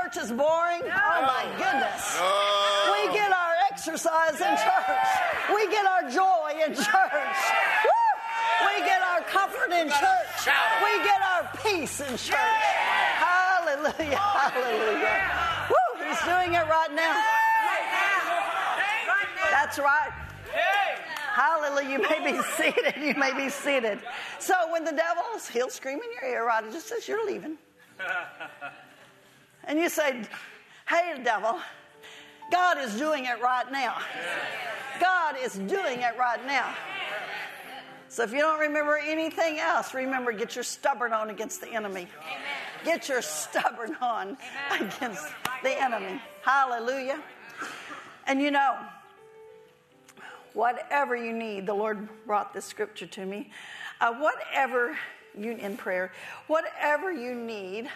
church is boring? No. Oh my goodness. No. We get our exercise in church. We get our joy in church. Woo! We get our comfort in church. We get our peace in church. Hallelujah. Hallelujah. Woo! He's doing it right now. That's right. Hallelujah. You may be seated. You may be seated. So when the devil's, he'll scream in your ear right just as you're leaving. (laughs) And you say, Hey, devil, God is doing it right now. God is doing it right now. So if you don't remember anything else, remember get your stubborn on against the enemy. Get your stubborn on against the enemy. Hallelujah. And you know, whatever you need, the Lord brought this scripture to me. Uh, whatever you in prayer, whatever you need,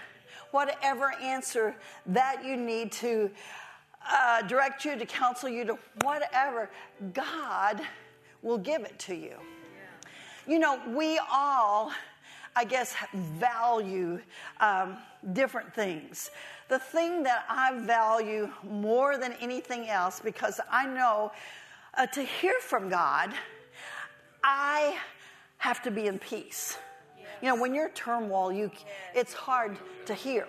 whatever answer that you need to uh, direct you, to counsel you, to whatever, God will give it to you. You know, we all, I guess, value um, different things. The thing that I value more than anything else, because I know uh, to hear from God, I have to be in peace. You know, when you're turmoil, you it's hard to hear.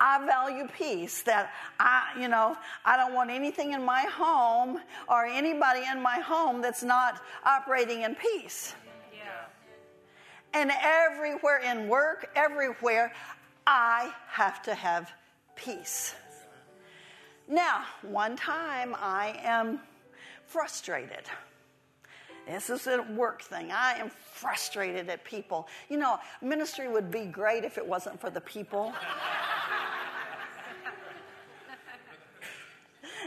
I value peace that I, you know, I don't want anything in my home or anybody in my home that's not operating in peace. Yeah. And everywhere in work, everywhere, I have to have peace. Now, one time I am frustrated. This is a work thing. I am frustrated at people. You know, ministry would be great if it wasn't for the people. (laughs)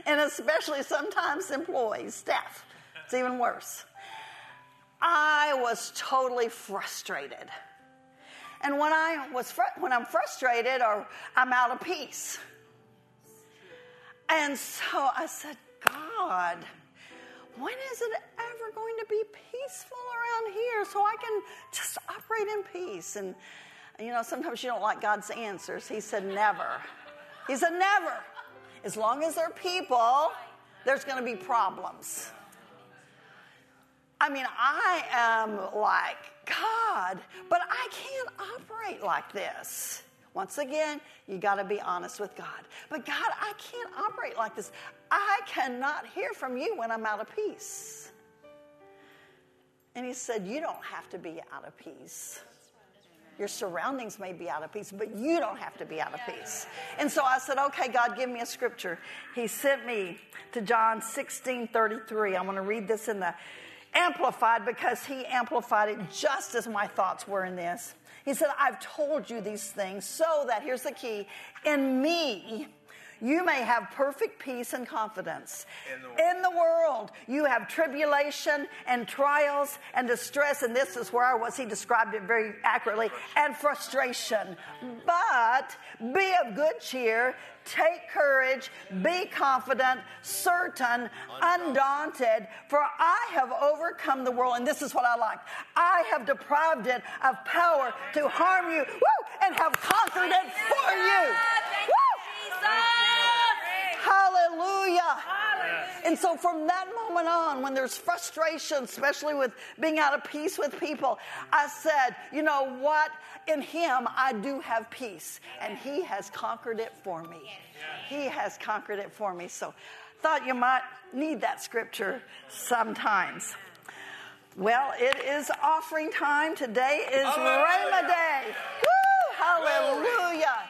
and especially sometimes employees, staff. It's even worse. I was totally frustrated. And when I was fr- when I'm frustrated or I'm out of peace, and so I said, God, when is it ever going to be peaceful around here so I can just operate in peace? And, you know, sometimes you don't like God's answers. He said, never. He said, never. As long as there are people, there's going to be problems. I mean, I am like, God, but I can't operate like this. Once again, you got to be honest with God. But God, I can't operate like this. I cannot hear from you when I'm out of peace. And he said, You don't have to be out of peace. Your surroundings may be out of peace, but you don't have to be out of peace. And so I said, Okay, God, give me a scripture. He sent me to John 16 33. I'm going to read this in the Amplified because he amplified it just as my thoughts were in this. He said, I've told you these things so that, here's the key, in me, you may have perfect peace and confidence. In the, world. In the world, you have tribulation and trials and distress, and this is where I was. He described it very accurately, and frustration. But be of good cheer, take courage, be confident, certain, undaunted, for I have overcome the world, and this is what I like. I have deprived it of power to harm you, woo, and have conquered it for you. Woo! Hallelujah. Hallelujah. And so from that moment on, when there's frustration, especially with being out of peace with people, I said, you know what? In Him, I do have peace. And He has conquered it for me. He has conquered it for me. So thought you might need that scripture sometimes. Well, it is offering time. Today is Rhema Day. Woo! Hallelujah.